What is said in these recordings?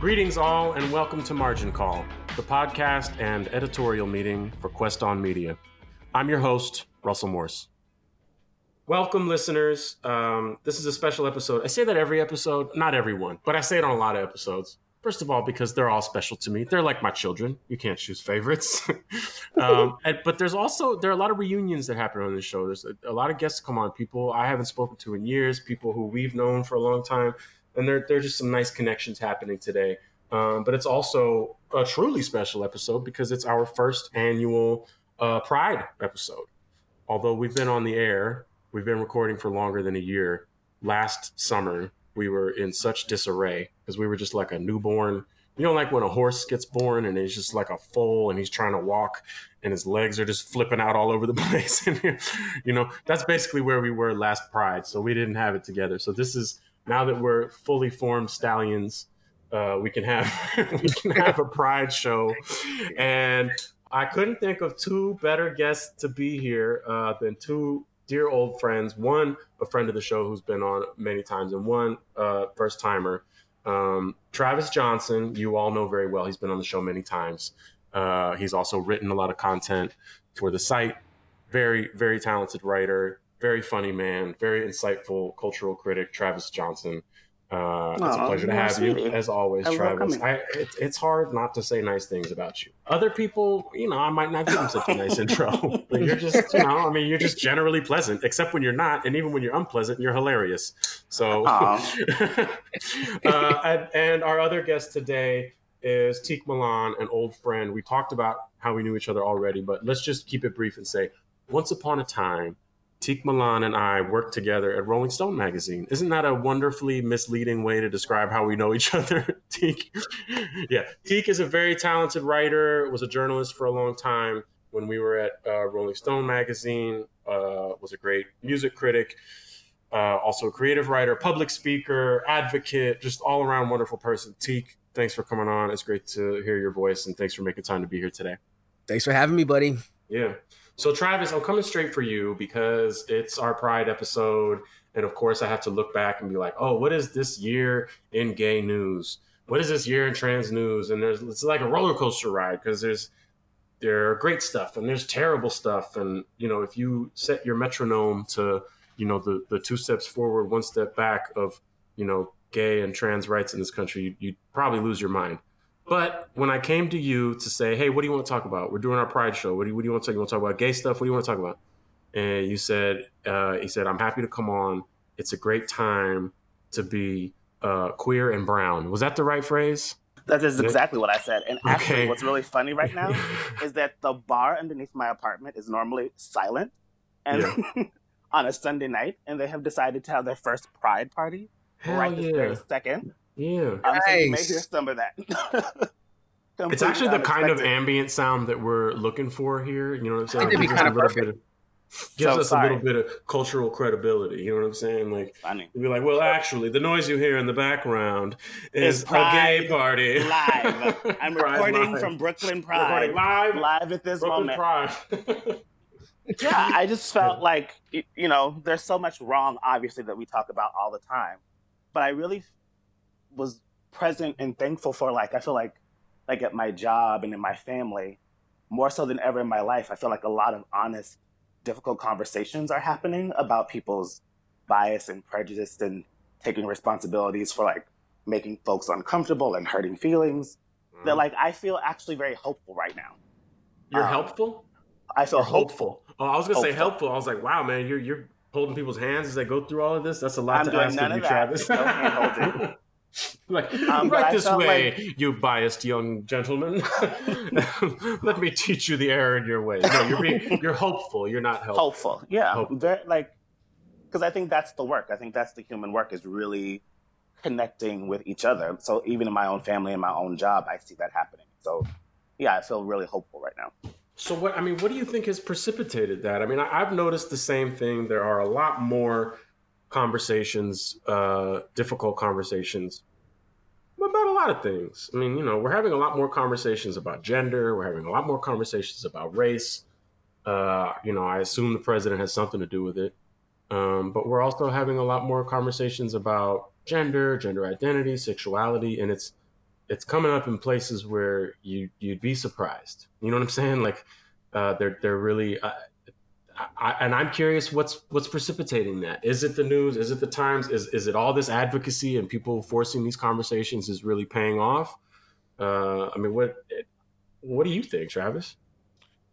Greetings, all, and welcome to Margin Call, the podcast and editorial meeting for Quest On Media. I'm your host, Russell Morse. Welcome, listeners. Um, this is a special episode. I say that every episode, not every one, but I say it on a lot of episodes. First of all, because they're all special to me. They're like my children. You can't choose favorites. um, and, but there's also there are a lot of reunions that happen on this show. There's a, a, lot of guests come on, people I haven't spoken to in years, people who we've known for a long time, and there there are just some nice connections happening today. Um, but it's also a truly special episode because it's our first annual uh, Pride episode. Although we've been on the air, we've been recording for longer than a year. Last summer, we were in such disarray because we were just like a newborn. You know, like when a horse gets born and he's just like a foal and he's trying to walk and his legs are just flipping out all over the place. And, you know, that's basically where we were last Pride. So we didn't have it together. So this is now that we're fully formed stallions, uh, we can have we can have a Pride show, and I couldn't think of two better guests to be here uh, than two dear old friends. One, a friend of the show who's been on many times, and one, uh, first timer. Um, Travis Johnson, you all know very well. He's been on the show many times. Uh, he's also written a lot of content for the site. Very, very talented writer, very funny man, very insightful cultural critic, Travis Johnson. Uh, it's a pleasure to have you, as always, I Travis. I, it, it's hard not to say nice things about you. Other people, you know, I might not give them such a nice intro, but you're just, you know, I mean, you're just generally pleasant, except when you're not, and even when you're unpleasant, you're hilarious. So, uh, and, and, our other guest today is Tiq Milan, an old friend. We talked about how we knew each other already, but let's just keep it brief and say, once upon a time, Tiq Milan and I worked together at Rolling Stone magazine. Isn't that a wonderfully misleading way to describe how we know each other? Tiq, yeah, Tiq is a very talented writer. Was a journalist for a long time when we were at uh, Rolling Stone magazine. Uh, was a great music critic, uh, also a creative writer, public speaker, advocate, just all around wonderful person. Tiq, thanks for coming on. It's great to hear your voice, and thanks for making time to be here today. Thanks for having me, buddy. Yeah. So, Travis, I'm coming straight for you because it's our Pride episode. And of course, I have to look back and be like, oh, what is this year in gay news? What is this year in trans news? And there's it's like a roller coaster ride because there's there are great stuff and there's terrible stuff. And you know, if you set your metronome to you know the the two steps forward, one step back of you know gay and trans rights in this country, you'd, you'd probably lose your mind. But when I came to you to say, hey, what do you want to talk about? We're doing our Pride show. What do you, what do you want to talk? You want to talk about gay stuff? What do you want to talk about? And you said, uh, he said, I'm happy to come on. It's a great time to be uh, queer and brown. Was that the right phrase? That is exactly what I said. And actually, okay. what's really funny right now is that the bar underneath my apartment is normally silent, and yeah. on a Sunday night, and they have decided to have their first Pride party Hell right yeah. this very second. Yeah. Nice. so you may hear some of that. it's actually the kind of ambient sound that we're looking for here. You know what I'm saying? Gives us a little bit of, gives so, us sorry. a little bit of cultural credibility. You know what I'm saying? Like, Funny. be like, well, actually, the noise you hear in the background is a gay party. Live. I'm recording live. from Brooklyn Pride. live. Live at this Brooklyn moment. Pride. yeah, I just felt like, you know, there's so much wrong, obviously, that we talk about all the time. But I really was present and thankful for like I feel like like at my job and in my family, more so than ever in my life, I feel like a lot of honest, difficult conversations are happening about people's bias and prejudice and taking responsibilities for like making folks uncomfortable and hurting feelings. Mm. That like I feel actually very hopeful right now. You're um, helpful? I feel hopeful. hopeful. Oh, I was gonna hopeful. say helpful. I was like, wow, man, you're you're holding people's hands as they go through all of this. That's a lot I'm to ask of you, Travis. No like um, right this way, like... you biased young gentleman. Let me teach you the error in your ways. No, you're being, you're hopeful. You're not helpful. Hopeful, yeah. Hopeful. Very, like, because I think that's the work. I think that's the human work is really connecting with each other. So even in my own family and my own job, I see that happening. So yeah, I feel really hopeful right now. So what I mean, what do you think has precipitated that? I mean, I, have noticed the same thing. There are a lot more conversations, uh, difficult conversations about a lot of things. I mean, you know, we're having a lot more conversations about gender. We're having a lot more conversations about race. Uh, you know, I assume the president has something to do with it. Um, but we're also having a lot more conversations about gender, gender identity, sexuality, and it's it's coming up in places where you you'd be surprised. You know what I'm saying? Like uh, they're they're really. Uh, I, and I'm curious what's what's precipitating that. Is it the news? Is it the Times? Is is it all this advocacy and people forcing these conversations is really paying off? Uh, I mean, what what do you think, Travis?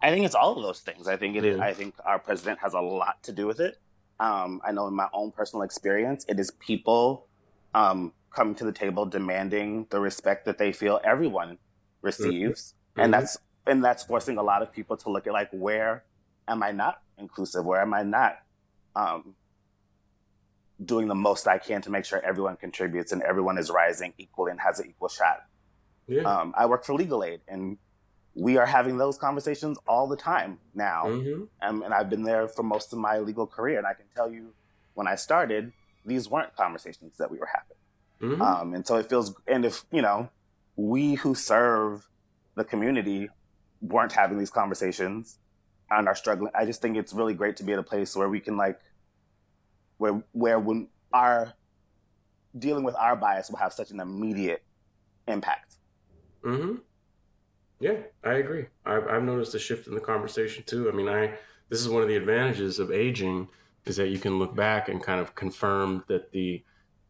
I think it's all of those things. I think it is. Mm-hmm. I think our president has a lot to do with it. Um, I know in my own personal experience, it is people um, coming to the table demanding the respect that they feel everyone receives, mm-hmm. and that's and that's forcing a lot of people to look at like where am I not inclusive? Where am I not um, doing the most I can to make sure everyone contributes and everyone is rising equally and has an equal shot? Yeah. Um, I work for Legal Aid, and we are having those conversations all the time now. Mm-hmm. Um, and I've been there for most of my legal career, and I can tell you, when I started, these weren't conversations that we were having. Mm-hmm. Um, and so it feels, and if you know, we who serve the community weren't having these conversations and are struggling, I just think it's really great to be at a place where we can like, where where when our dealing with our bias will have such an immediate impact. Mm-hmm. Yeah, I agree. I've, I've noticed a shift in the conversation too. I mean, I this is one of the advantages of aging is that you can look back and kind of confirm that the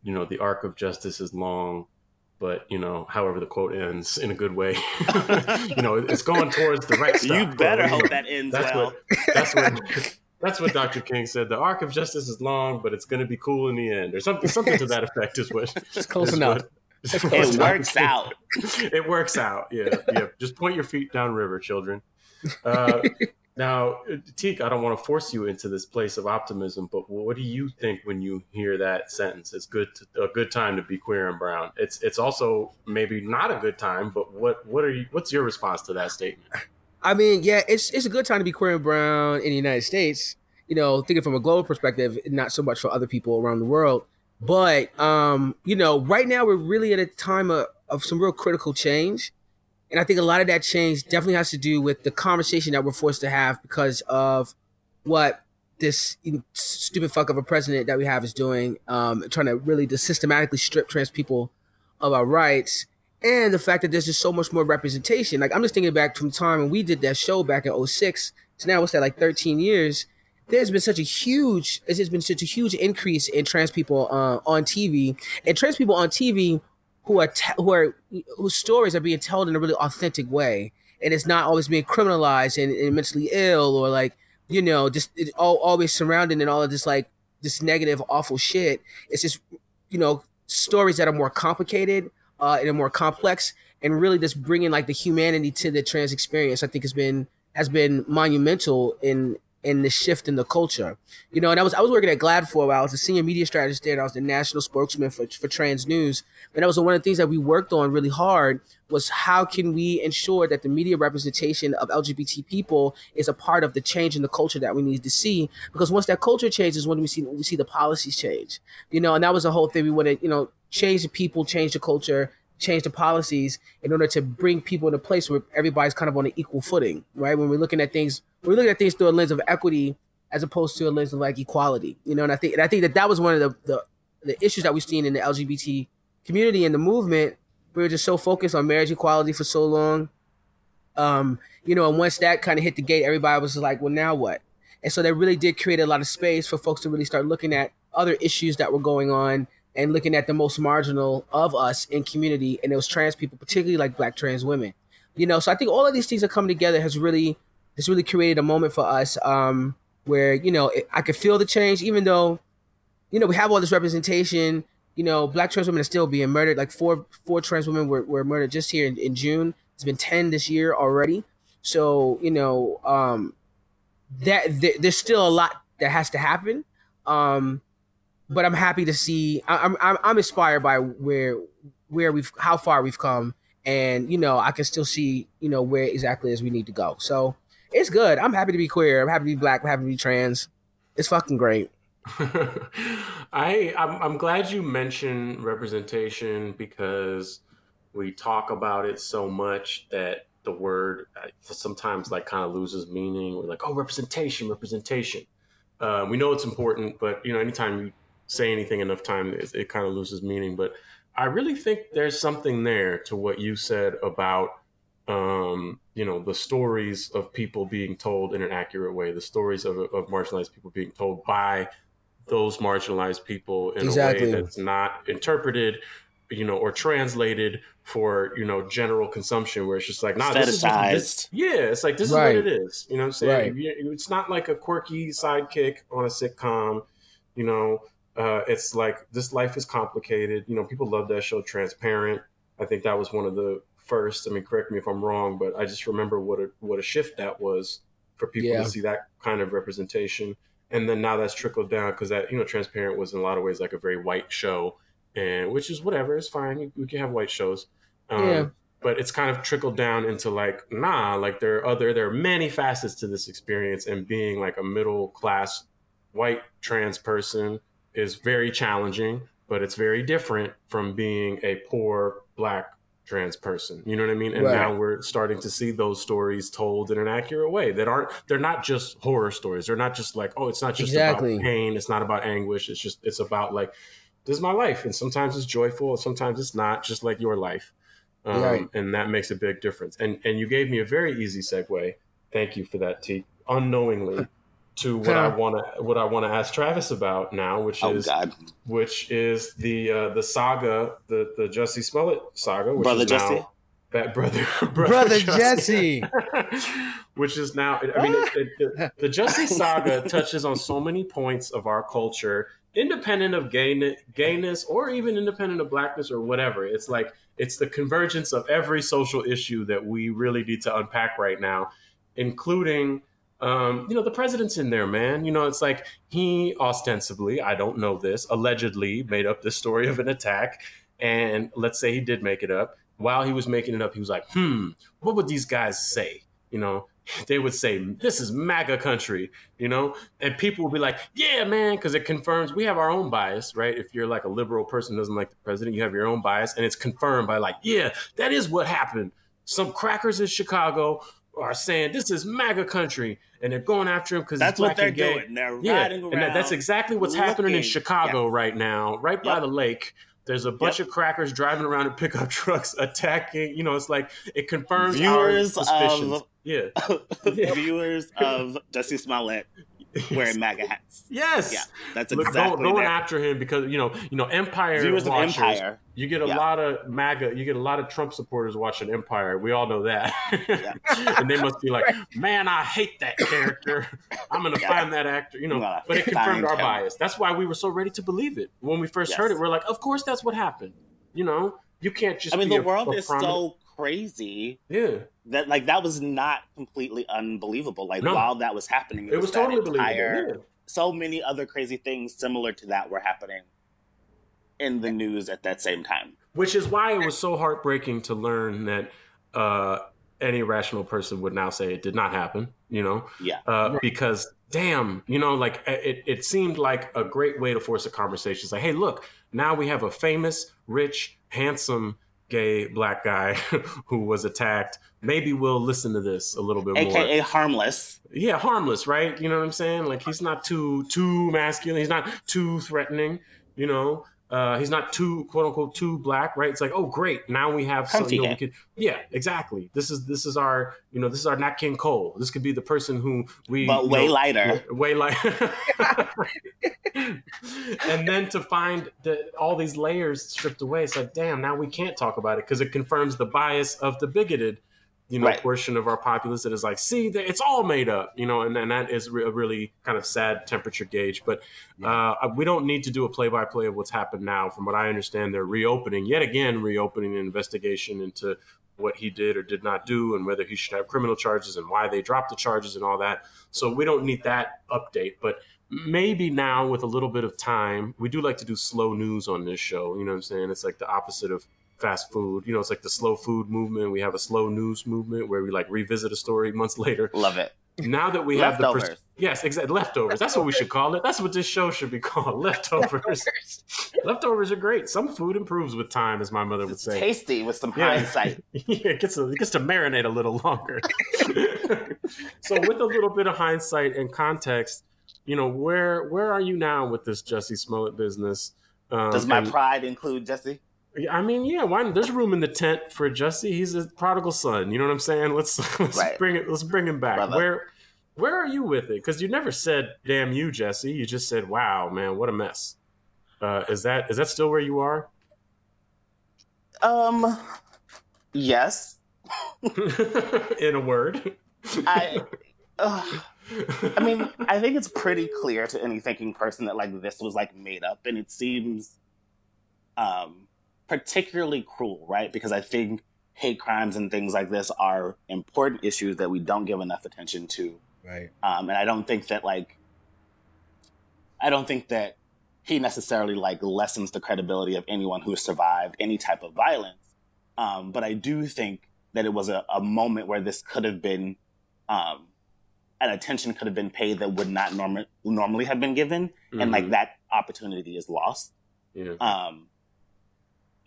you know the arc of justice is long but you know however the quote ends in a good way you know it's going towards the right stuff you better hope that ends that's well what, that's what that's what dr king said the arc of justice is long but it's going to be cool in the end or something something to that effect is what just close enough what, it works out. it works out. Yeah, yeah. Just point your feet downriver, children. Uh, now, Tiq, I don't want to force you into this place of optimism, but what do you think when you hear that sentence? It's good, to, a good time to be queer and brown. It's it's also maybe not a good time, but what what are you? What's your response to that statement? I mean, yeah, it's it's a good time to be queer and brown in the United States. You know, thinking from a global perspective, not so much for other people around the world. But um, you know, right now we're really at a time of, of some real critical change. And I think a lot of that change definitely has to do with the conversation that we're forced to have because of what this stupid fuck of a president that we have is doing, um, trying to really just systematically strip trans people of our rights. And the fact that there's just so much more representation. Like I'm just thinking back from time when we did that show back in 06 to now what's that like 13 years there's been such a huge there's been such a huge increase in trans people uh, on TV and trans people on TV who are te- who are whose stories are being told in a really authentic way. And it's not always being criminalized and, and mentally ill or like you know just all, always surrounded in all of this like this negative awful shit. It's just you know stories that are more complicated uh, and are more complex and really just bringing like the humanity to the trans experience i think has been has been monumental in in the shift in the culture. You know, and I was I was working at GLAAD for a while. I was a senior media strategist there. I was the national spokesman for, for trans news. And that was one of the things that we worked on really hard was how can we ensure that the media representation of LGBT people is a part of the change in the culture that we need to see. Because once that culture changes, when we see we see the policies change. You know, and that was the whole thing. We want to, you know, change the people, change the culture, change the policies in order to bring people in a place where everybody's kind of on an equal footing, right? When we're looking at things, we're looking at things through a lens of equity as opposed to a lens of like equality, you know. And I think, and I think that that was one of the the, the issues that we've seen in the LGBT community and the movement. We were just so focused on marriage equality for so long, um, you know. And once that kind of hit the gate, everybody was like, "Well, now what?" And so that really did create a lot of space for folks to really start looking at other issues that were going on and looking at the most marginal of us in community and those trans people particularly like black trans women. You know so i think all of these things are coming together has really has really created a moment for us um where you know it, i could feel the change even though you know we have all this representation. You know black trans women are still being murdered. Like four four trans women were, were murdered just here in, in june. It's been 10 this year already. So you know um that th- there's still a lot that has to happen. Um but I'm happy to see. I'm I'm I'm inspired by where where we've how far we've come, and you know I can still see you know where exactly as we need to go. So it's good. I'm happy to be queer. I'm happy to be black. I'm happy to be trans. It's fucking great. I I'm, I'm glad you mentioned representation because we talk about it so much that the word uh, sometimes like kind of loses meaning. We're like, oh, representation, representation. Uh, we know it's important, but you know, anytime you say anything enough time, it, it kind of loses meaning. But I really think there's something there to what you said about um, you know, the stories of people being told in an accurate way, the stories of, of marginalized people being told by those marginalized people in exactly. a way that's not interpreted, you know, or translated for, you know, general consumption where it's just like, nah, this is this, yeah, it's like, this right. is what it is. You know what I'm saying? Right. It's not like a quirky sidekick on a sitcom, you know, uh, it's like this life is complicated. You know, people love that show, Transparent. I think that was one of the first. I mean, correct me if I'm wrong, but I just remember what a what a shift that was for people yeah. to see that kind of representation. And then now that's trickled down because that you know, Transparent was in a lot of ways like a very white show, and which is whatever, it's fine. We can have white shows. Um, yeah. But it's kind of trickled down into like, nah, like there are other, there are many facets to this experience, and being like a middle class white trans person is very challenging, but it's very different from being a poor black trans person. You know what I mean? And right. now we're starting to see those stories told in an accurate way that aren't they're not just horror stories. They're not just like, oh, it's not just exactly. about pain, it's not about anguish. It's just it's about like this is my life. And sometimes it's joyful, and sometimes it's not, just like your life. Um, right. and that makes a big difference. And and you gave me a very easy segue. Thank you for that, T. Unknowingly to what I want to what I want to ask Travis about now, which oh, is God. which is the uh, the saga, the the Jussie Smollett saga, which brother is Jesse. now that brother brother, brother Jesse, which is now I mean it, it, the Jesse saga touches on so many points of our culture, independent of gayness, gayness, or even independent of blackness or whatever. It's like it's the convergence of every social issue that we really need to unpack right now, including um, you know, the president's in there, man. You know, it's like he ostensibly, I don't know this, allegedly made up this story of an attack. And let's say he did make it up. While he was making it up, he was like, hmm, what would these guys say? You know, they would say, this is MAGA country, you know? And people would be like, yeah, man, because it confirms we have our own bias, right? If you're like a liberal person doesn't like the president, you have your own bias. And it's confirmed by like, yeah, that is what happened. Some crackers in Chicago are saying this is MAGA country, and they're going after him because that's what they're doing. They're yeah, riding around, and that, that's exactly what's looking. happening in Chicago yeah. right now, right by the lake. There's a bunch yep. of crackers driving around in pickup trucks, attacking. You know, it's like it confirms viewers our suspicions. Of, yeah. viewers of Jussie Smollett wearing MAGA hats. Yes, yeah, that's exactly going, going after him because you know, you know, Empire viewers watchers, Empire. You get a yeah. lot of MAGA. You get a lot of Trump supporters watching Empire. We all know that, yeah. and they must be like, "Man, I hate that character. I'm gonna yeah. find that actor." You know, but it confirmed our him. bias. That's why we were so ready to believe it when we first yes. heard it. We're like, "Of course, that's what happened." You know, you can't just. I mean, the a, world a is prominent... so crazy. Yeah. That like that was not completely unbelievable. Like no. while that was happening, it, it was, was totally entire, believable. Yeah. So many other crazy things similar to that were happening in the news at that same time. Which is why it was so heartbreaking to learn that uh, any rational person would now say it did not happen. You know, yeah, uh, because damn, you know, like it, it seemed like a great way to force a conversation. It's like, hey, look, now we have a famous, rich, handsome gay black guy who was attacked. Maybe we'll listen to this a little bit AKA more. AKA harmless. Yeah, harmless, right? You know what I'm saying? Like he's not too too masculine. He's not too threatening. You know, uh, he's not too quote unquote too black, right? It's like, oh great, now we have some, you know, we could, yeah, exactly. This is this is our you know this is our Nat King Cole. This could be the person who we but way know, lighter, way lighter. and then to find that all these layers stripped away, it's like, damn, now we can't talk about it because it confirms the bias of the bigoted you know, right. portion of our populace that is like, see, it's all made up, you know, and, and that is a really kind of sad temperature gauge. But uh, we don't need to do a play by play of what's happened now. From what I understand, they're reopening, yet again, reopening an investigation into what he did or did not do and whether he should have criminal charges and why they dropped the charges and all that. So we don't need that update. But maybe now, with a little bit of time, we do like to do slow news on this show. You know what I'm saying? It's like the opposite of fast food. You know, it's like the slow food movement. We have a slow news movement where we like revisit a story months later. Love it. Now that we have the pers- yes, exactly leftovers. That's what we should call it. That's what this show should be called. Leftovers. leftovers are great. Some food improves with time, as my mother would say. Tasty with some yeah. hindsight. yeah, it gets a, it gets to marinate a little longer. so with a little bit of hindsight and context, you know where where are you now with this Jussie Smollett business? Um, Does my and, pride include Jussie? I mean, yeah, why? There's room in the tent for Jesse. He's a prodigal son. You know what I'm saying? Let's let's right. bring it. Let's bring him back. Brother. Where where are you with it? Because you never said "damn you, Jesse." You just said, "Wow, man, what a mess." Uh, is that is that still where you are? Um, yes. in a word, I. Uh, I mean, I think it's pretty clear to any thinking person that like this was like made up, and it seems um, particularly cruel, right? Because I think hate crimes and things like this are important issues that we don't give enough attention to, right? Um, and I don't think that like, I don't think that he necessarily like lessens the credibility of anyone who has survived any type of violence. Um, but I do think that it was a, a moment where this could have been um, an attention could have been paid that would not norm- normally have been given, mm-hmm. and like mm-hmm. that opportunity is lost. Yeah. Um,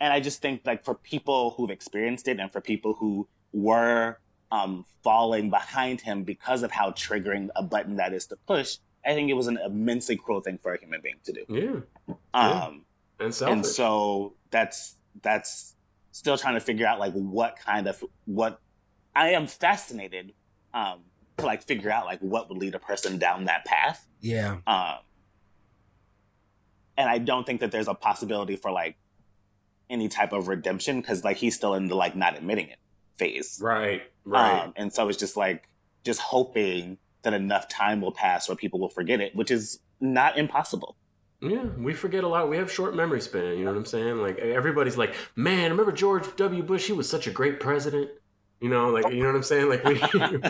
and I just think like for people who've experienced it, and for people who were um, falling behind him because of how triggering a button that is to push, I think it was an immensely cruel thing for a human being to do. Yeah. Um, yeah. And, and so that's that's still trying to figure out like what kind of what I am fascinated um, to like figure out like what would lead a person down that path. Yeah. Um, and I don't think that there's a possibility for like any type of redemption because like he's still in the like not admitting it phase. Right. Right. Um, and so it's just like just hoping that enough time will pass where people will forget it, which is not impossible. Yeah, we forget a lot. We have short memory span. You know what I'm saying? Like everybody's like, "Man, remember George W. Bush? He was such a great president." You know, like you know what I'm saying? Like we,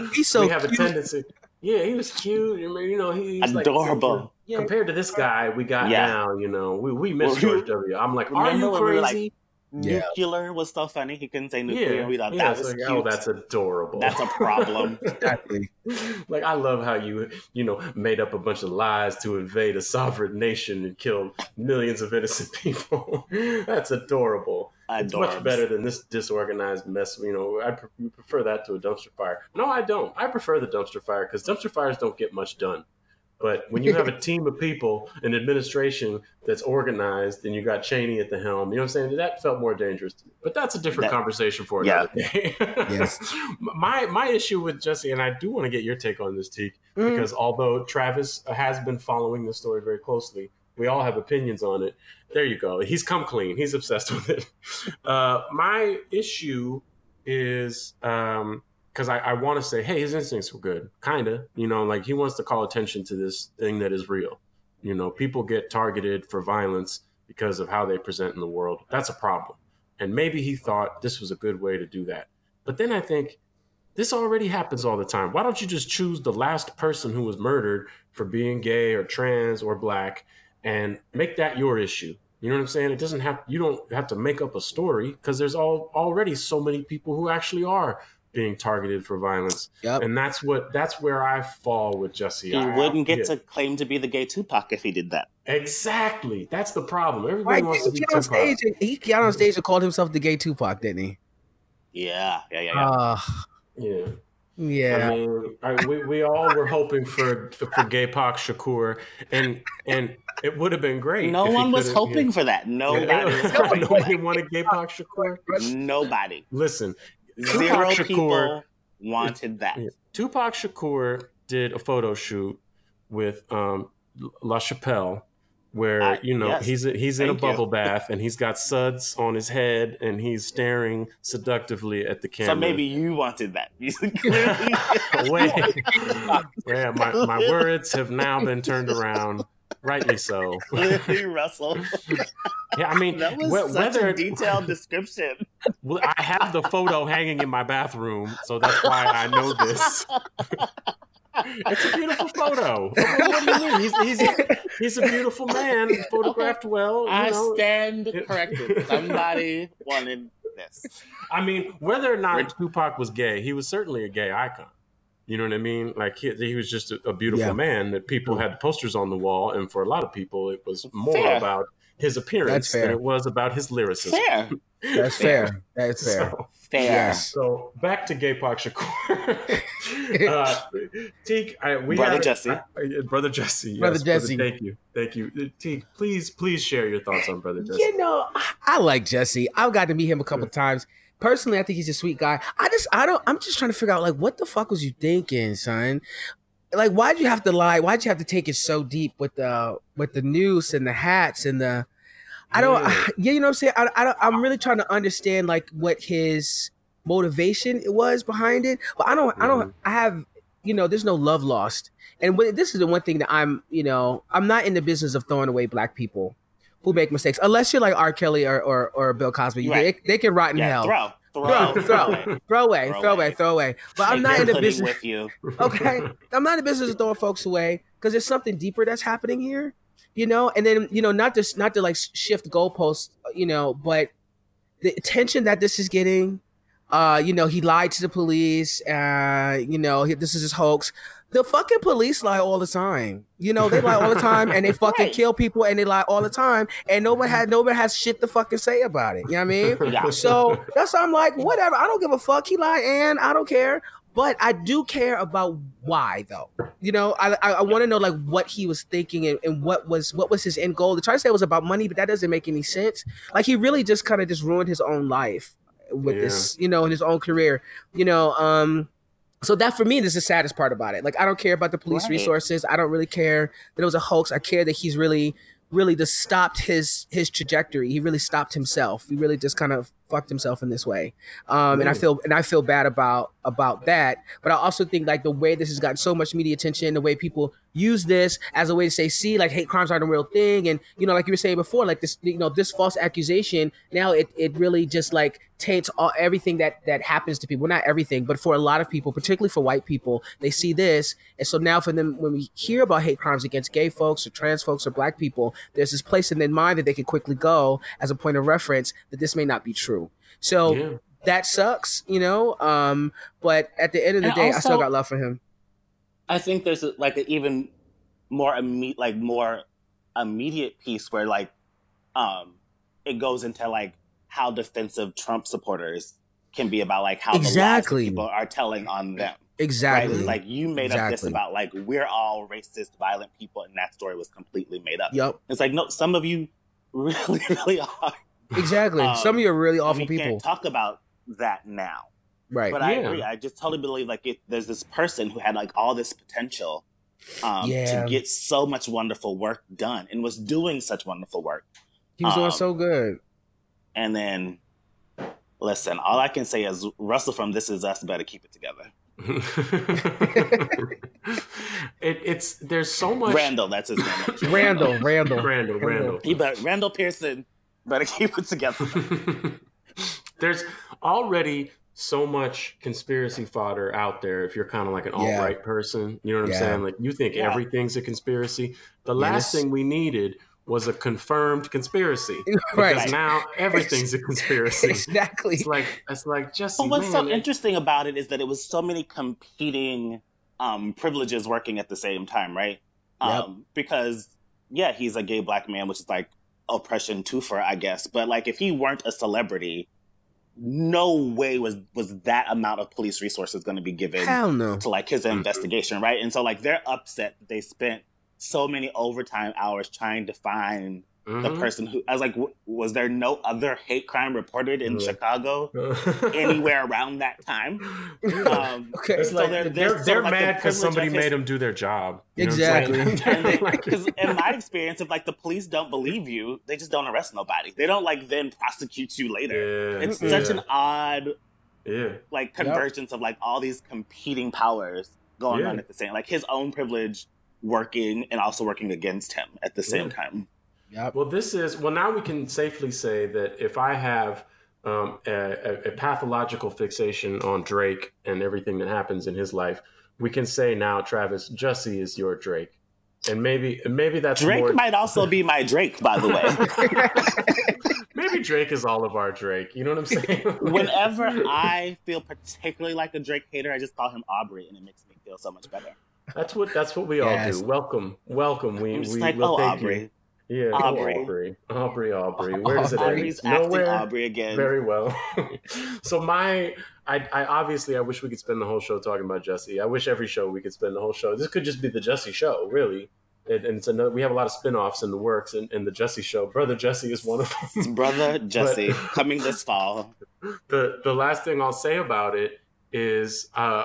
He's so we have cute. a tendency. Yeah, he was cute. You know, he's adorable. Like, yeah. Compared to this guy we got yeah. now, you know, we, we miss well, George W. I'm like, are you crazy? Yeah. Nuclear was so funny. He couldn't say nuclear. Yeah. We thought yeah, that was like, oh, cute. Oh, that's adorable. That's a problem. exactly. like I love how you you know made up a bunch of lies to invade a sovereign nation and kill millions of innocent people. that's adorable. It's much better than this disorganized mess. You know, I prefer that to a dumpster fire. No, I don't. I prefer the dumpster fire because dumpster fires don't get much done. But when you have a team of people, an administration that's organized, and you got Cheney at the helm, you know what I'm saying? That felt more dangerous to me. But that's a different that, conversation for another yeah. day. yes. My my issue with Jesse, and I do want to get your take on this, Tiq, mm. because although Travis has been following the story very closely, we all have opinions on it. There you go. He's come clean. He's obsessed with it. Uh, my issue is um, because I, I want to say, hey, his instincts were good, kind of. You know, like he wants to call attention to this thing that is real. You know, people get targeted for violence because of how they present in the world. That's a problem. And maybe he thought this was a good way to do that. But then I think this already happens all the time. Why don't you just choose the last person who was murdered for being gay or trans or black and make that your issue? You know what I'm saying? It doesn't have you don't have to make up a story because there's all already so many people who actually are being targeted for violence. Yep. And that's what that's where I fall with Jesse. He I, wouldn't get to claim to be the gay Tupac if he did that. Exactly. That's the problem. Everybody wants to be Tupac. Stage and, he got on stage and called himself the gay Tupac, didn't he? Yeah, yeah, yeah, yeah. Uh, yeah. Yeah, I mean, I, we we all were hoping for for Gay Pac Shakur, and and it would have been great. No one was hoping yeah. for that. Nobody. Nobody wanted Gay Pac Shakur. Nobody. Listen, Zero Shakur, people wanted that. Tupac Shakur did a photo shoot with um, LaChapelle, where uh, you know yes. he's he's in a bubble you. bath and he's got suds on his head and he's staring seductively at the camera. So maybe you wanted that. Wait, yeah, my my words have now been turned around. Rightly so. Russell. Yeah, I mean, that was wh- such whether, a detailed description. Well, I have the photo hanging in my bathroom, so that's why I know this. it's a beautiful photo. What do you mean? He's, he's, a, he's a beautiful man, photographed well. I know. stand corrected. Somebody wanted this. I mean, whether or not Tupac was gay, he was certainly a gay icon. You know what I mean? Like he, he was just a, a beautiful yeah. man that people mm. had posters on the wall, and for a lot of people, it was more Fair. about his appearance than it was about his lyricism. Fair. That's fair. That's fair. So, fair. Yes. So back to Gay Pac Shakur. uh, Tiq, I, we brother have, Jesse, I, uh, brother Jesse, yes, brother Jesse. Brother, thank you, thank you, uh, Tiq. Please, please share your thoughts on brother Jesse. You know, I, I like Jesse. I've got to meet him a couple times. Personally, I think he's a sweet guy. I just, I don't, I'm just trying to figure out like what the fuck was you thinking, son? Like, why'd you have to lie? Why'd you have to take it so deep with the with the noose and the hats and the I don't. Yeah, yeah you know what I'm saying. I, I I'm really trying to understand like what his motivation it was behind it, but I don't. Mm-hmm. I don't. I have. You know, there's no love lost, and this is the one thing that I'm. You know, I'm not in the business of throwing away black people who make mistakes, unless you're like R. Kelly or or, or Bill Cosby. Right. They, they, can rot in yeah, hell. Throw. Throw, throw, throw, throw away, throw away, throw away. But I'm not in the business. With you. okay, I'm not in the business of throwing folks away because there's something deeper that's happening here you know, and then you know, not just not to like shift goalposts, you know, but the attention that this is getting. Uh, you know, he lied to the police. Uh, you know, he, this is his hoax. The fucking police lie all the time. You know, they lie all the time and they fucking right. kill people and they lie all the time and nobody has nobody has shit to fucking say about it. You know what I mean? Yeah. So that's why I'm like, whatever. I don't give a fuck. He lied and I don't care. But I do care about why, though. You know, I I, I want to know like what he was thinking and, and, what was what was his end goal. To try to say it was about money, but that doesn't make any sense. Like he really just kind of just ruined his own life with yeah. this, you know, in his own career. You know, um, so that for me this is the saddest part about it. Like I don't care about the police right. resources. I don't really care that it was a hoax. I care that he's really really just stopped his his trajectory. He really stopped himself. He really just kind of fucked himself in this way. Um, and I feel and I feel bad about about that. But I also think like the way this has gotten so much media attention, the way people use this as a way to say, see, like hate crimes aren't a real thing, and you know, like you were saying before, like this, you know, this false accusation. Now it it really just like taints all everything that that happens to people. Well, not everything, but for a lot of people, particularly for white people, they see this, and so now for them, when we hear about hate crimes against gay folks or trans folks or black people, there's this place in their mind that they can quickly go as a point of reference that this may not be true. So. Yeah. That sucks, you know. Um, but at the end of the and day, also, I still got love for him. I think there's a, like an even more immediate, like more immediate piece where like um it goes into like how defensive Trump supporters can be about like how exactly. the people are telling on them. Exactly. Right? Like you made exactly. up this about like we're all racist, violent people, and that story was completely made up. Yep. It's like no, some of you really, really are. Exactly. Um, some of you are really awful people. Can't talk about that now. Right. But yeah. I agree. I just totally believe like if there's this person who had like all this potential um, yeah. to get so much wonderful work done and was doing such wonderful work. He was um, doing so good. And then, listen, all I can say is Russell from This Is Us better keep it together. it, it's there's so much Randall. That's his name. Randall, Randall, Randall, Randall. He better, Randall Pearson better keep it together. there's already so much conspiracy fodder out there if you're kind of like an alt right person. You know what I'm saying? Like you think yeah. everything's a conspiracy. The last thing we needed was a confirmed conspiracy. Right. Because now everything's a conspiracy. exactly. It's like it's like just. But what's man, so interesting about it is that it was so many competing um, privileges working at the same time, right? Yep. Um, because yeah, he's a gay black man, which is like oppression too for I guess. But like if he weren't a celebrity, no way was was that amount of police resources going to be given Hell no. to like his investigation, right? And so like they're upset that they spent so many overtime hours trying to find mm-hmm. the person who I was like, w- was there no other hate crime reported in mm-hmm. Chicago anywhere around that time? Um, okay, it's so like, they're they're, they're like mad because somebody made them do their job. exactly. Because in my experience, if like the police don't believe you, they just don't arrest nobody. They don't like then prosecute you later. Yeah. It's yeah. such an odd, yeah, like convergence yep. of like all these competing powers going yeah. on at the same. Like his own privilege working and also working against him at the same yeah. time. Yeah. Well, this is well. Now we can safely say that if I have um, a, a, pathological fixation on Drake and everything that happens in his life, we can say now, Travis, Jussie is your Drake, and maybe maybe that's Drake more... might also be my Drake, by the way. maybe Drake is all of our Drake. You know what I'm saying? Whenever I feel particularly like a Drake hater, I just call him Aubrey, and it makes me feel so much better. That's what that's what we all do. Welcome, welcome. We we like, will oh, Aubrey. You. Yeah, Aubrey. Aubrey, Aubrey, Aubrey. Where does it Aubrey's end? acting Nowhere. Aubrey again. Very well. so my, I, I obviously I wish we could spend the whole show talking about Jesse. I wish every show we could spend the whole show. This could just be the Jesse show, really. And, and it's another. We have a lot of spin-offs in the works, and, and the Jesse show. Brother Jesse is one of them. Brother Jesse coming this fall. the the last thing I'll say about it is uh,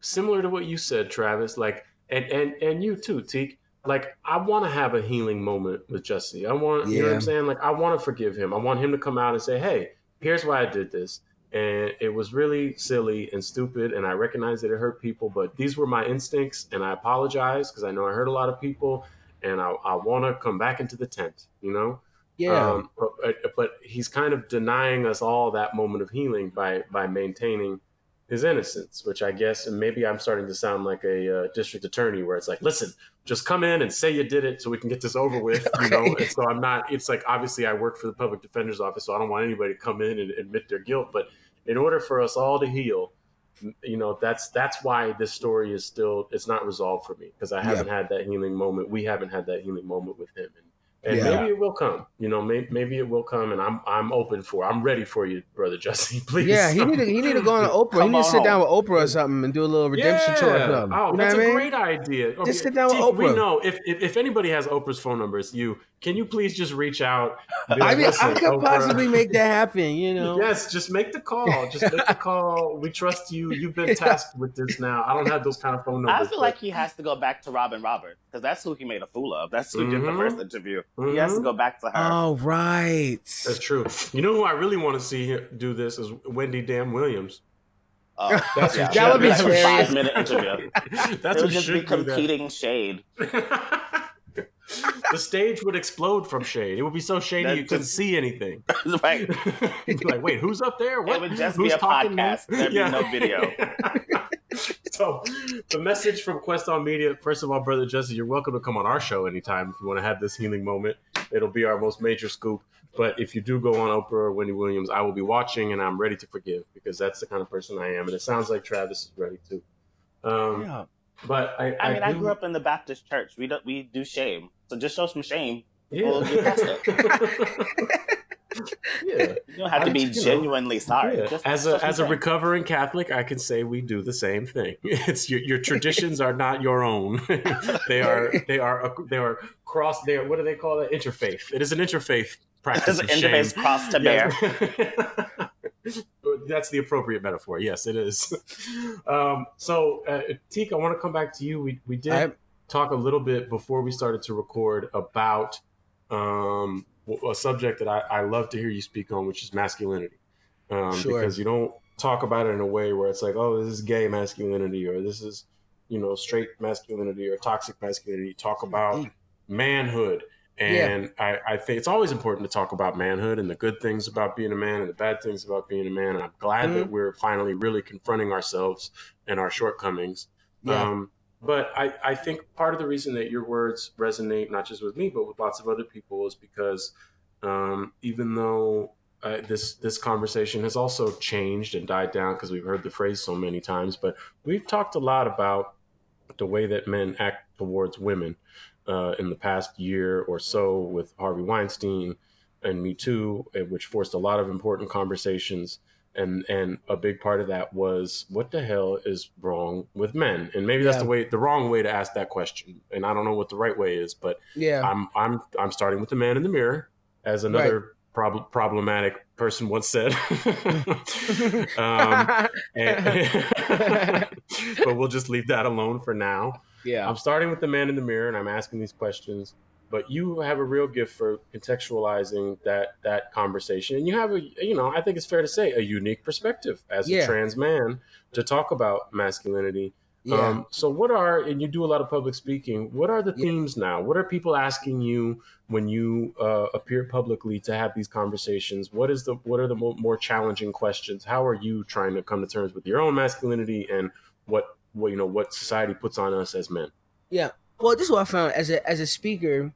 similar to what you said, Travis. Like, and and and you too, Tiq. Like, I want to have a healing moment with Jesse. I want, you know what I'm saying? Like, I want to forgive him. I want him to come out and say, "Hey, here's why I did this." And it was really silly and stupid, and I recognize that it hurt people, but these were my instincts, and I apologize because I know I hurt a lot of people, and I, I want to come back into the tent, you know. Yeah. Um, but, but he's kind of denying us all that moment of healing by by maintaining his innocence, which I guess, and maybe I'm starting to sound like a uh, district attorney, where it's like, listen, just come in and say you did it, so we can get this over with, you know. And so I'm not. It's like obviously I work for the public defender's office, so I don't want anybody to come in and admit their guilt. But in order for us all to heal, you know, that's that's why this story is still it's not resolved for me because I haven't had that healing moment. We haven't had that healing moment with him, and and Yeah. maybe it will come. You know, maybe, maybe it will come, and I'm I'm open for. I'm ready for you, brother Jesse. Please. yeah, he need to he need to go on Oprah. He need to sit down with Oprah or something and do a little redemption tour or something. Oh, you know that's I a mean? great idea. Okay, Just sit down with Tiq, We know if, if if anybody has Oprah's phone number, it's you. Can you please just reach out? and be I mean, I could Oprah." possibly make that happen. You know. Yes, just make the call. Just make the call. We trust you. You've been tasked with this now. I don't have those kind of phone numbers. I numbers. feel like he has to go back to Robin Roberts because that's who he made a fool of. That's who did the first mm-hmm. interview. He has to go mm-hmm. back to her. Oh right. That's true. You know who I really want to see do this is Wendy Dam Williams. Oh, That's yeah. what That would be a five minute interview. That's it what would just be should do that. competing shade. The stage would explode from shade. It would be so shady That you couldn't just- see anything. right. You'd be like, wait, who's up there? What? It would just Who's be a talking now?" podcast. There'd be no video. so, the message from Quest on Media. First of all, brother Jesse, you're welcome to come on our show anytime if you want to have this healing moment. It'll be our most major scoop. But if you do go on Oprah or Wendy Williams, I will be watching and I'm ready to forgive because that's the kind of person I am, and it sounds like Travis is ready too. Um, Yeah. But I, I mean, I grew up in the Baptist church. We don't, we do shame, so just show some shame. Yeah. We'll yeah. You don't have to I- be you know, genuinely sorry. Yeah. Just as a as a recovering Catholic, I can say we do the same thing. It's your, your traditions are not your own. they are they are they are cross. They are what do they call it? Interfaith. It is an interfaith practice. There's an of shame. cross to bear. That's the appropriate metaphor. Yes, it is. Um, so, uh, Tiq, I want to come back to you. We we did I- talk a little bit before we started to record about um, a subject that I, I love to hear you speak on, which is masculinity. Um, Sure. Because you don't talk about it in a way where it's like, oh, this is gay masculinity or this is, you know, straight masculinity or toxic masculinity. You talk about manhood. And I, I think it's always important to talk about manhood and the good things about being a man and the bad things about being a man. And I'm glad that we're finally really confronting ourselves and our shortcomings. Yeah. Um, but I, I think part of the reason that your words resonate, not just with me, but with lots of other people, is because um, even though uh, this this conversation has also changed and died down because we've heard the phrase so many times, but we've talked a lot about the way that men act towards women uh, in the past year or so with Harvey Weinstein and Me Too, uh, which forced a lot of important conversations. And and a big part of that was what the hell is wrong with men? And maybe that's Yeah. the way the wrong way to ask that question. And I don't know what the right way is, but Yeah. I'm I'm I'm starting with the man in the mirror, as another prob- problematic person once said. um, and- but we'll just leave that alone for now. Yeah. I'm starting with the man in the mirror, and I'm asking these questions. But you have a real gift for contextualizing that that conversation, and you have a you know I think it's fair to say a unique perspective as Yeah. a trans man to talk about masculinity. Yeah. Um, so what are and you do a lot of public speaking. What are the Yeah. themes now? What are people asking you when you uh, appear publicly to have these conversations? What is the what are the mo- more challenging questions? How are you trying to come to terms with your own masculinity and what what you know what society puts on us as men? Yeah. Well, this is what I found as a as a speaker.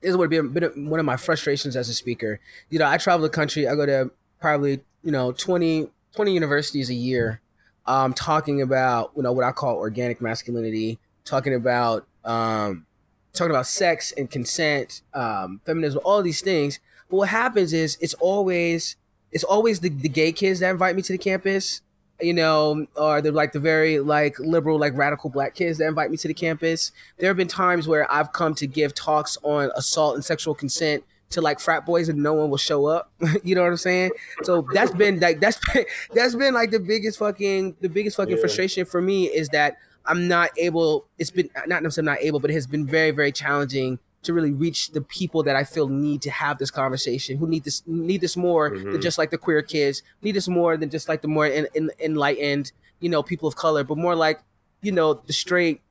This been, been one of my frustrations as a speaker. You know, I travel the country. I go to probably you know 20, 20 universities a year, um, talking about you know what I call organic masculinity, talking about um, talking about sex and consent, um, feminism, all these things. But what happens is it's always it's always the, the gay kids that invite me to the campus, you know, or they're like the very like liberal, like radical black kids that invite me to the campus. There have been times where I've come to give talks on assault and sexual consent to like frat boys and no one will show up. you know what I'm saying? So that's been like that's been, that's been like the biggest fucking the biggest fucking yeah. frustration for me is that I'm not able. It's been not necessarily not able, but it has been very very challenging to really reach the people that I feel need to have this conversation, who need this need this more mm-hmm. than just like the queer kids, need this more than just like the more in, in, enlightened, you know, people of color, but more like, you know, the straight,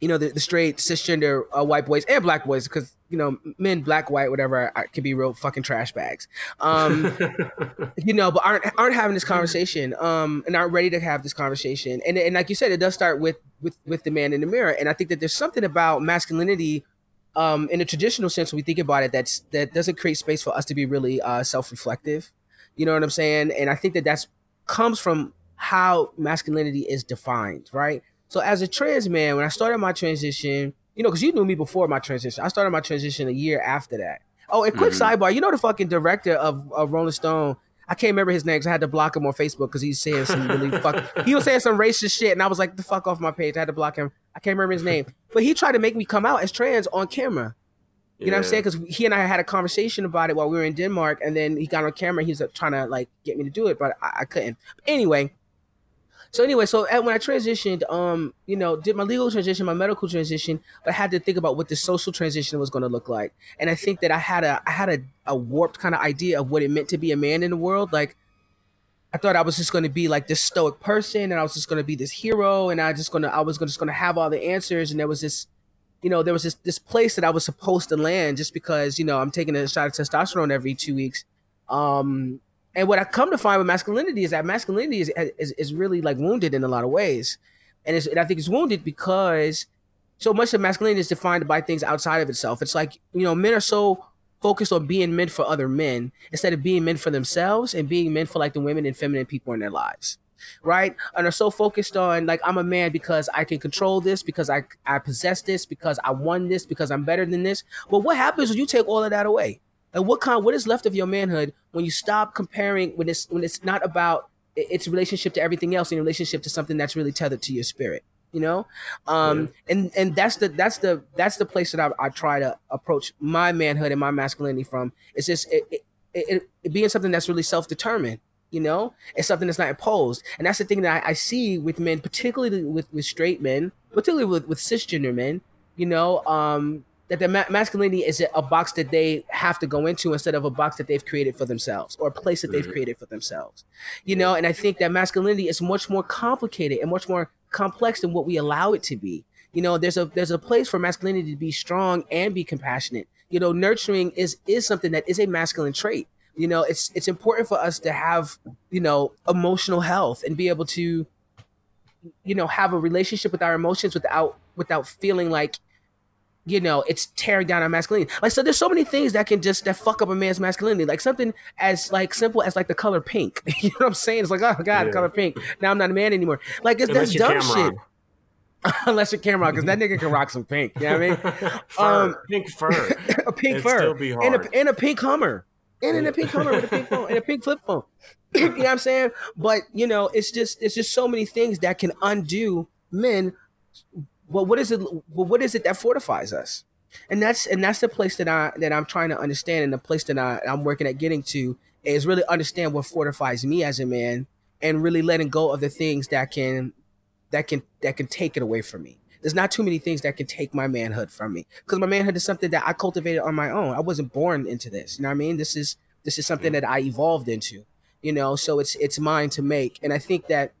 you know, the, the straight cisgender uh, white boys and black boys, because you know, men, black, white, whatever, I, can be real fucking trash bags, um, you know, but aren't aren't having this conversation, um, and aren't ready to have this conversation, and and like you said, it does start with with with the man in the mirror, and I think that there's something about masculinity um, in a traditional sense, when we think about it, that's that doesn't create space for us to be really uh, self-reflective. You know what I'm saying? And I think that that's comes from how masculinity is defined, right? So as a trans man, when I started my transition, you know, because you knew me before my transition, I started my transition a year after that. Oh, and quick mm-hmm. sidebar, you know the fucking director of, of Rolling Stone I can't remember his name because I had to block him on Facebook because he's saying some really fuck. He was saying some racist shit, and I was like, "The fuck off my page." I had to block him. I can't remember his name, but he tried to make me come out as trans on camera. You yeah. know what I'm saying? Because he and I had a conversation about it while we were in Denmark, and then he got on camera. He was trying to like get me to do it, but I, I couldn't. But anyway, so anyway, so when I transitioned, um, you know, did my legal transition, my medical transition, but I had to think about what the social transition was going to look like. And I think that I had a I had a, a warped kind of idea of what it meant to be a man in the world. Like I thought I was just going to be like this stoic person, and I was just going to be this hero, and I just gonna I was just going to have all the answers. And there was this, you know, there was this this place that I was supposed to land just because you know I'm taking a shot of testosterone every two weeks. Um, and what I come to find with masculinity is that masculinity is is, is really like wounded in a lot of ways, and, and I think it's wounded because so much of masculinity is defined by things outside of itself. It's like you know men are so focused on being men for other men instead of being men for themselves and being men for like the women and feminine people in their lives right? And are so focused on like i'm a man because i can control this because i i possess this because i won this because i'm better than this. But what happens when you take all of that away? And what kind what is left of your manhood when you stop comparing when it's when it's not about its relationship to everything else in relationship to something that's really tethered to your spirit you know um yeah. and and that's the that's the that's the place that I, I try to approach my manhood and my masculinity from it's just it, it, it, it being something that's really self-determined you know it's something that's not imposed and that's the thing that i, I see with men particularly with with straight men particularly with with cisgender men you know um that the ma- masculinity is a box that they have to go into instead of a box that they've created for themselves or a place that they've mm-hmm. created for themselves. You know, and I think that masculinity is much more complicated and much more complex than what we allow it to be. You know, there's a there's a place for masculinity to be strong and be compassionate. You know, nurturing is is something that is a masculine trait. You know, it's it's important for us to have, you know, emotional health and be able to you know, have a relationship with our emotions without without feeling like you know, it's tearing down our masculinity. Like, so there's so many things that can just that fuck up a man's masculinity. Like something as like simple as like the color pink. you know what I'm saying? It's like, oh god, yeah. color pink. Now I'm not a man anymore. Like it's that's dumb shit. Unless you're Cam'ron, because that nigga can rock some pink. You know what I mean? fur, um, pink fur, a pink It'd fur, and a, and a pink Hummer, and in a pink Hummer with a pink phone and a pink flip phone. you know what I'm saying? But you know, it's just it's just so many things that can undo men well, what is it? Well, what is it that fortifies us? And that's and that's the place that I that I'm trying to understand, and the place that I, I'm working at getting to is really understand what fortifies me as a man, and really letting go of the things that can that can that can take it away from me. There's not too many things that can take my manhood from me because my manhood is something that I cultivated on my own. I wasn't born into this. You know what I mean? This is this is something that I evolved into. You know, so it's it's mine to make. And I think that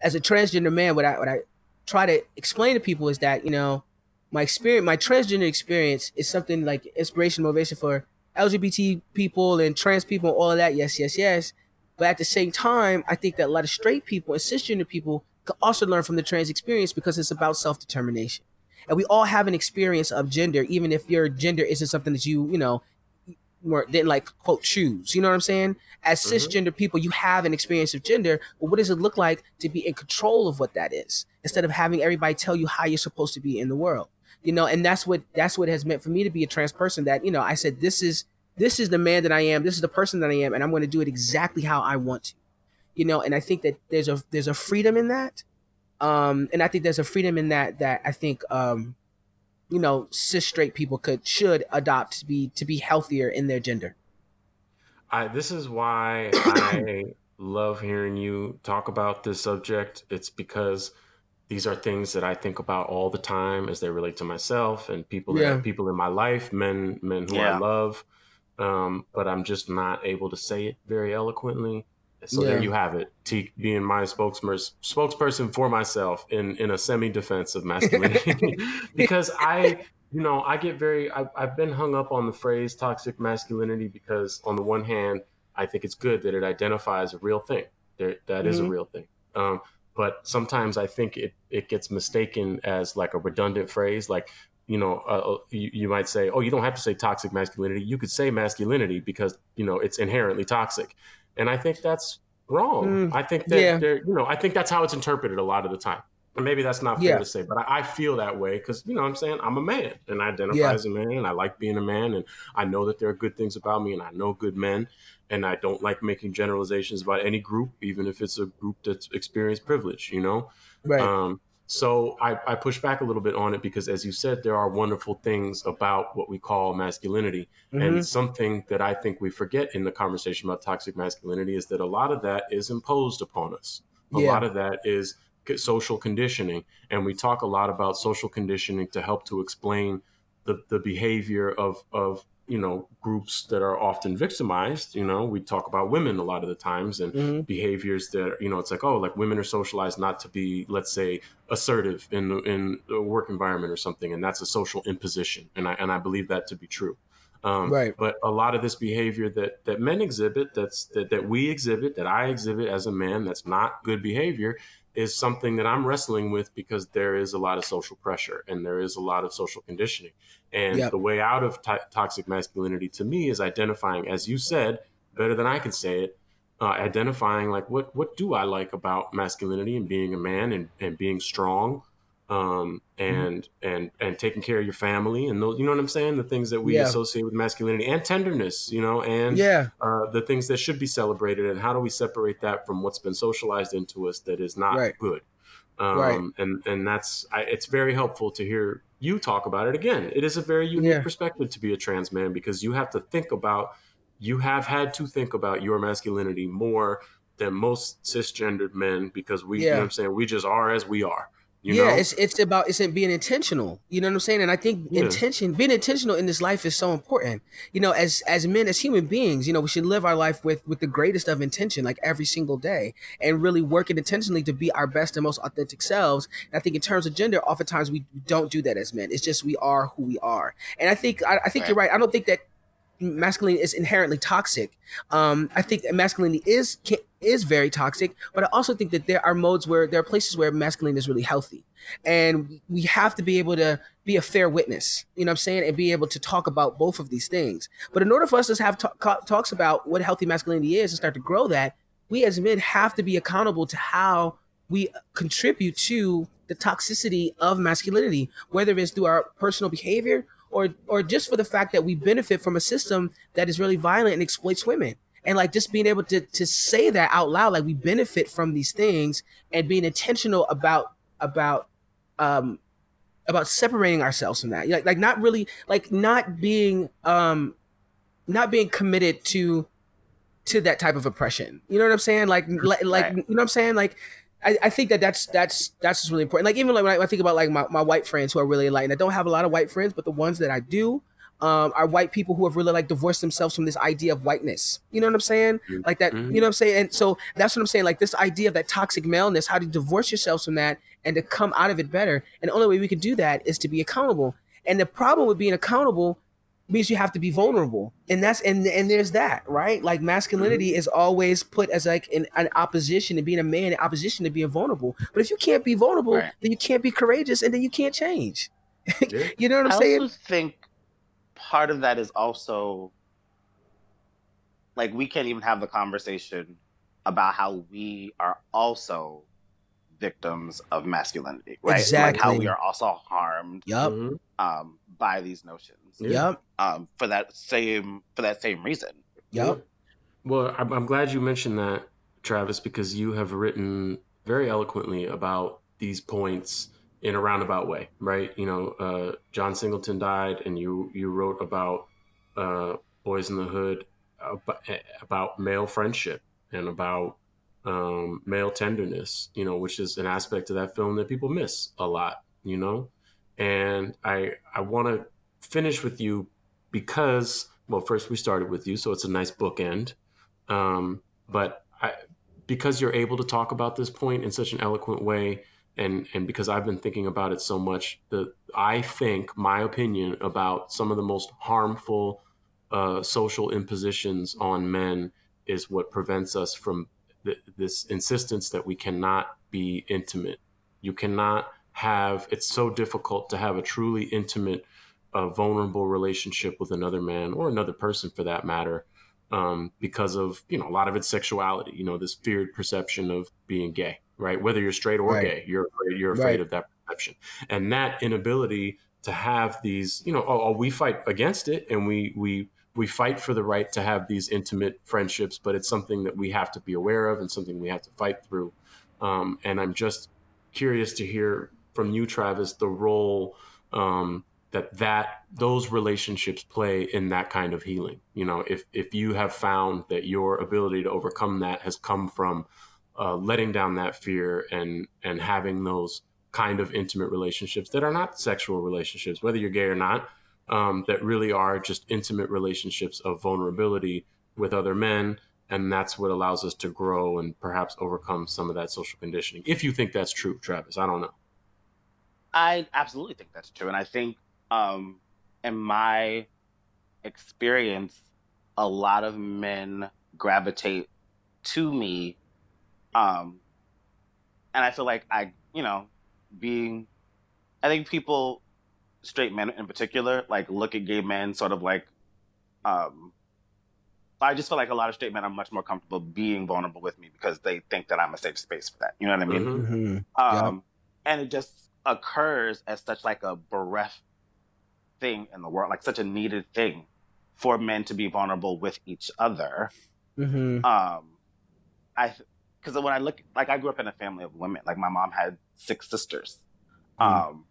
as a transgender man, what I what I try to explain to people is that you know my experience, my transgender experience is something like inspiration, motivation for LGBT people and trans people, and all of that. Yes, yes, yes. But at the same time, I think that a lot of straight people and cisgender people can also learn from the trans experience because it's about self determination. And we all have an experience of gender, even if your gender isn't something that you, you know, were didn't like quote choose. You know what I'm saying? As mm-hmm. cisgender people, you have an experience of gender, but what does it look like to be in control of what that is instead of having everybody tell you how you're supposed to be in the world? you know, and that's what that's what has meant for me to be a trans person. That you know, I said this is this is the man that I am, this is the person that I am, and I'm going to do it exactly how I want to, you know. And I think that there's a there's a freedom in that, um, and I think there's a freedom in that that I think um, you know cis straight people could should adopt to be to be healthier in their gender. I this is why I love hearing you talk about this subject. It's because these are things that I think about all the time as they relate to myself and people yeah. that people in my life, men men who yeah. I love. Um, but I'm just not able to say it very eloquently. So yeah. there you have it. T being my spokesperson spokesperson for myself in in a semi defense of masculinity, because I you know I get very I, I've been hung up on the phrase toxic masculinity because on the one hand I think it's good that it identifies a real thing. There, that mm-hmm. is a mm-hmm. real thing. Um, but sometimes I think it, it gets mistaken as like a redundant phrase. Like, you know, uh, uh, you, you, might say, oh, you don't have to say toxic masculinity. You could say masculinity because, you know, it's inherently toxic. And I think that's wrong. Mm, I think that, yeah. you know, I think that's how it's interpreted a lot of the time. And maybe that's not fair yeah. to say, but I, I feel that way because, you know I'm saying? I'm a man and I identify yeah. as a man and I like being a man and I know that there are good things about me and I know good men and I don't like making generalizations about any group, even if it's a group that's experienced privilege, you know? Right. Um, so I, I, push back a little bit on it because, as you said, there are wonderful things about what we call masculinity. Mm-hmm. And something that I think we forget in the conversation about toxic masculinity is that a lot of that is imposed upon us. A yeah. lot of that is social conditioning. And we talk a lot about social conditioning to help to explain the, the behavior of, of you know groups that are often victimized you know we talk about women a lot of the times and mm-hmm. behaviors that you know it's like oh like women are socialized not to be let's say assertive in the, in a work environment or something and that's a social imposition and i and i believe that to be true um, right. But a lot of this behavior that that men exhibit, that's that, that we exhibit, that I exhibit as a man, that's not good behavior, is something that I'm wrestling with because there is a lot of social pressure and there is a lot of social conditioning. And yep. the way out of t- toxic masculinity to me is identifying, as you said, better than I can say it, uh, identifying like what what do I like about masculinity and being a man and, and being strong um, and mm-hmm. and and taking care of your family and those, you know what I'm saying, the things that we yeah. associate with masculinity and tenderness, you know, and yeah, uh, the things that should be celebrated, and how do we separate that from what's been socialized into us that is not right. good, um, right. and and that's I, it's very helpful to hear you talk about it again. It is a very unique yeah. perspective to be a trans man because you have to think about you have had to think about your masculinity more than most cisgendered men because we yeah. you know what I'm saying we just are as we are. You yeah, know? it's it's about it's being intentional. You know what I'm saying? And I think yeah. intention, being intentional in this life is so important. You know, as as men, as human beings, you know, we should live our life with with the greatest of intention, like every single day, and really working intentionally to be our best and most authentic selves. And I think in terms of gender, oftentimes we don't do that as men. It's just we are who we are. And I think I, I think right. you're right. I don't think that masculinity is inherently toxic. Um, I think masculinity is is very toxic, but I also think that there are modes where there are places where masculinity is really healthy, and we have to be able to be a fair witness. You know what I'm saying, and be able to talk about both of these things. But in order for us to have talks about what healthy masculinity is and start to grow that, we as men have to be accountable to how we contribute to the toxicity of masculinity, whether it's through our personal behavior or or just for the fact that we benefit from a system that is really violent and exploits women and like just being able to to say that out loud like we benefit from these things and being intentional about about um about separating ourselves from that. Like like not really like not being um not being committed to to that type of oppression. You know what i'm saying? Like like, you know what i'm saying? Like I, I think that that's that's that's just really important. Like even like when I, when I think about like my, my white friends who are really enlightened, I don't have a lot of white friends, but the ones that I do, um, are white people who have really like divorced themselves from this idea of whiteness. You know what I'm saying? Mm-hmm. Like that, mm-hmm. you know what I'm saying? And so that's what I'm saying. Like this idea of that toxic maleness, how to divorce yourselves from that and to come out of it better. And the only way we can do that is to be accountable. And the problem with being accountable means you have to be vulnerable and that's and and there's that right like masculinity mm-hmm. is always put as like an, an, opposition to being a man in opposition to being vulnerable but if you can't be vulnerable right. then you can't be courageous and then you can't change yeah. you know what i'm I saying i also think part of that is also like we can't even have the conversation about how we are also victims of masculinity, right? Exactly. Like how we are also harmed Yep. Mhm. um, by these notions Yep. um, for that same for that same reason. Yep. Well, I'm, I'm glad you mentioned that, Travis, because you have written very eloquently about these points in a roundabout way, right? You know, uh, John Singleton died, and you you wrote about uh, Boyz n the Hood about, about male friendship and about um, male tenderness, you know, which is an aspect of that film that people miss a lot, you know. And I I want to finish with you because well, first we started with you, so it's a nice bookend. Um, but I, because you're able to talk about this point in such an eloquent way, and and because I've been thinking about it so much, the I think my opinion about some of the most harmful uh, social impositions on men is what prevents us from th- this insistence that we cannot be intimate. You cannot have. It's so difficult to have a truly intimate, uh, vulnerable relationship with another man or another person for that matter um, because of you know a lot of it's sexuality. You know this feared perception of being gay, right? Whether you're straight or Right. gay, you're afraid, you're afraid Right. of that perception, and that inability to have these. You know, oh, oh, we fight against it, and we we we fight for the right to have these intimate friendships, but it's something that we have to be aware of and something we have to fight through. Um, and I'm just curious to hear from you, Travis, the role um, that that those relationships play in that kind of healing. You know, if if you have found that your ability to overcome that has come from uh, letting down that fear and and having those kind of intimate relationships that are not sexual relationships, whether you're gay or not, um, that really are just intimate relationships of vulnerability with other men. And that's what allows us to grow and perhaps overcome some of that social conditioning. If you think that's true, Travis, I don't know. I absolutely think that's true, and I think um, in my experience, a lot of men gravitate to me, um, and I feel like I, you know, being, I think people, straight men in particular, like look at gay men sort of like, um, I just feel like a lot of straight men are much more comfortable being vulnerable with me because they think that I'm a safe space for that. You know what I mean? Mhm. hmm um, and it just occurs as such like a bereft thing in the world, like such a needed thing for men to be vulnerable with each other. hmm Um, I because when I look, like I grew up in a family of women. Like my mom had six sisters, um,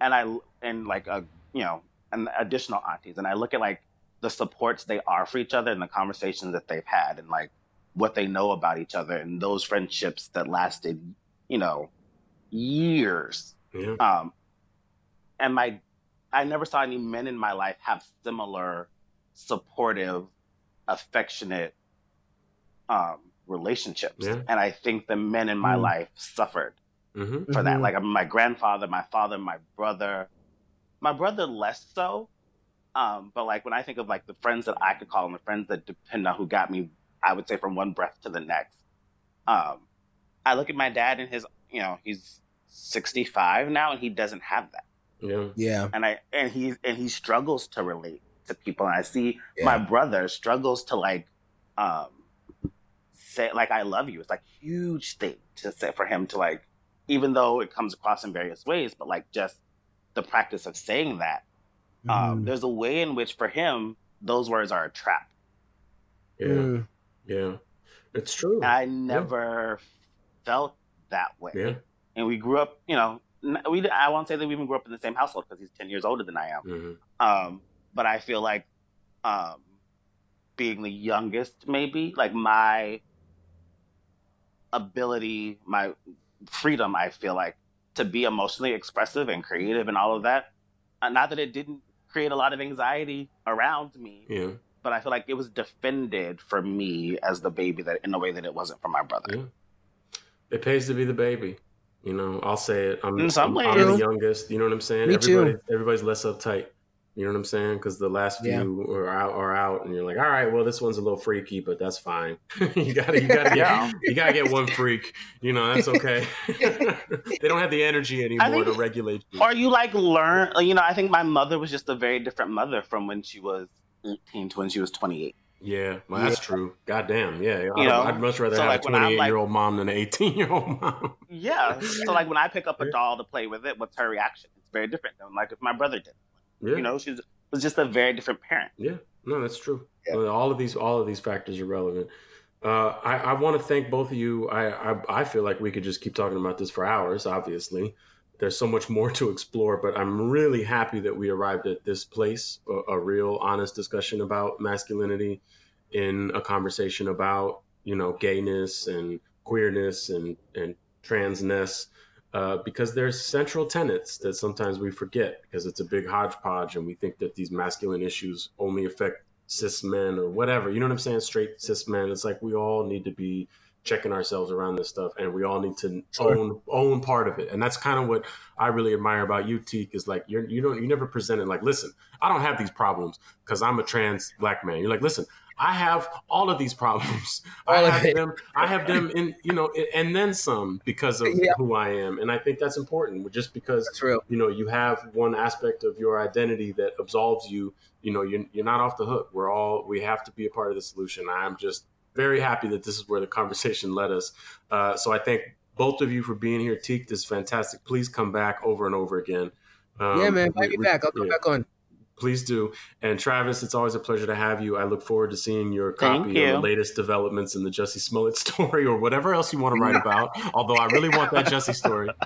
and I and like a you know and additional aunties, and I look at like the supports they are for each other and the conversations that they've had, and like what they know about each other, and those friendships that lasted, you know, years. Yeah. Um, and my, I never saw any men in my life have similar supportive, affectionate um, relationships. Yeah. And I think the men in my Mm. life suffered hmm for that. Mhm. Like I mean, my grandfather, my father, my brother, my brother less so. Um, but like when I think of like the friends that I could call and the friends that depend on who got me, I would say from one breath to the next. Um, I look at my dad and his, you know, he's 65 now and he doesn't have that. Yeah. Yeah. And I and he and he struggles to relate to people. And I see Yeah. my brother struggles to like um say like I love you. It's like huge thing to say for him to like even though it comes across in various ways, but like just the practice of saying that. Um, Mhm. there's a way in which for him those words are a trap. Yeah. Mm. Yeah. It's true. And I never felt that way. Yeah. And we grew up, you know, we I won't say that we even grew up in the same household because he's 10 years older than I am. hmm Um, but I feel like um, being the youngest, maybe like my ability, my freedom, I feel like to be emotionally expressive and creative and all of that. Uh, not that it didn't create a lot of anxiety around me, Yeah. but I feel like it was defended for me as the baby that in a way that it wasn't for my brother. Yeah. It pays to be the baby. You know, I'll say it. I'm, In some I'm, I'm the youngest. You know what I'm saying? Me too. Everybody's less uptight. You know what I'm saying? Because the last Yeah. few are out, are out, and you're like, all right, well, this one's a little freaky, but that's fine. you gotta, you gotta get, you gotta get one freak. You know, that's okay. they don't have the energy anymore think- to regulate you. Or you like learn, you know, I think my mother was just a very different mother from when she was 18 to when she was 28. Yeah, well, that's yeah. true. Goddamn, yeah. You I'd, know, I'd much rather so have like a 28 year old mom than an 18 year old mom. Yeah. So like when I pick up a doll to play with it, what's her reaction? It's very different than like if my brother did. Yeah. You know, she was just a very different parent. Yeah. No, that's true. Yeah. All of these, all of these factors are relevant. Uh, I, I want to thank both of you. I, I, I feel like we could just keep talking about this for hours. Obviously, there's so much more to explore, but I'm really happy that we arrived at this place, a, a real honest discussion about masculinity in a conversation about, you know, gayness and queerness and, and transness. Uh, because there's central tenets that sometimes we forget because it's a big hodgepodge and we think that these masculine issues only affect cis men or whatever. You know what I'm saying? Straight cis men. It's like we all need to be checking ourselves around this stuff and we all need to sure. own own part of it and that's kind of what i really admire about you Tiq is like you're you don't you never present it like listen i don't have these problems because i'm a trans black man you're like listen i have all of these problems all i have them i have them in you know and then some because of yeah. who i am and i think that's important just because you know you have one aspect of your identity that absolves you you know you're, you're not off the hook we're all we have to be a part of the solution i'm just very happy that this is where the conversation led us. Uh, so I thank both of you for being here. Tiq, this is fantastic. Please come back over and over again. Um, yeah, man, invite me back. I'll come yeah. back on. Please do. And Travis, it's always a pleasure to have you. I look forward to seeing your copy you. of the latest developments in the Jussie Smollett story or whatever else you want to write about. Although I really want that Jussie story.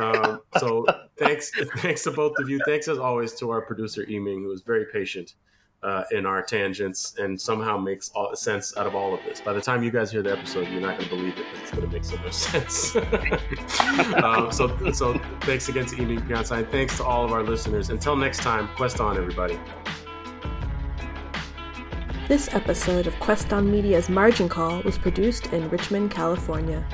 Um, so thanks, thanks to both of you. Thanks as always to our producer Eming, who was very patient uh, in our tangents and somehow makes all sense out of all of this. By the time you guys hear the episode, you're not going to believe it because it's going to make so much sense. um, so, so thanks again to Eming Pionside. Thanks to all of our listeners. Until next time, quest on, everybody. This episode of Quest on Media's Margin Call was produced in Richmond, California.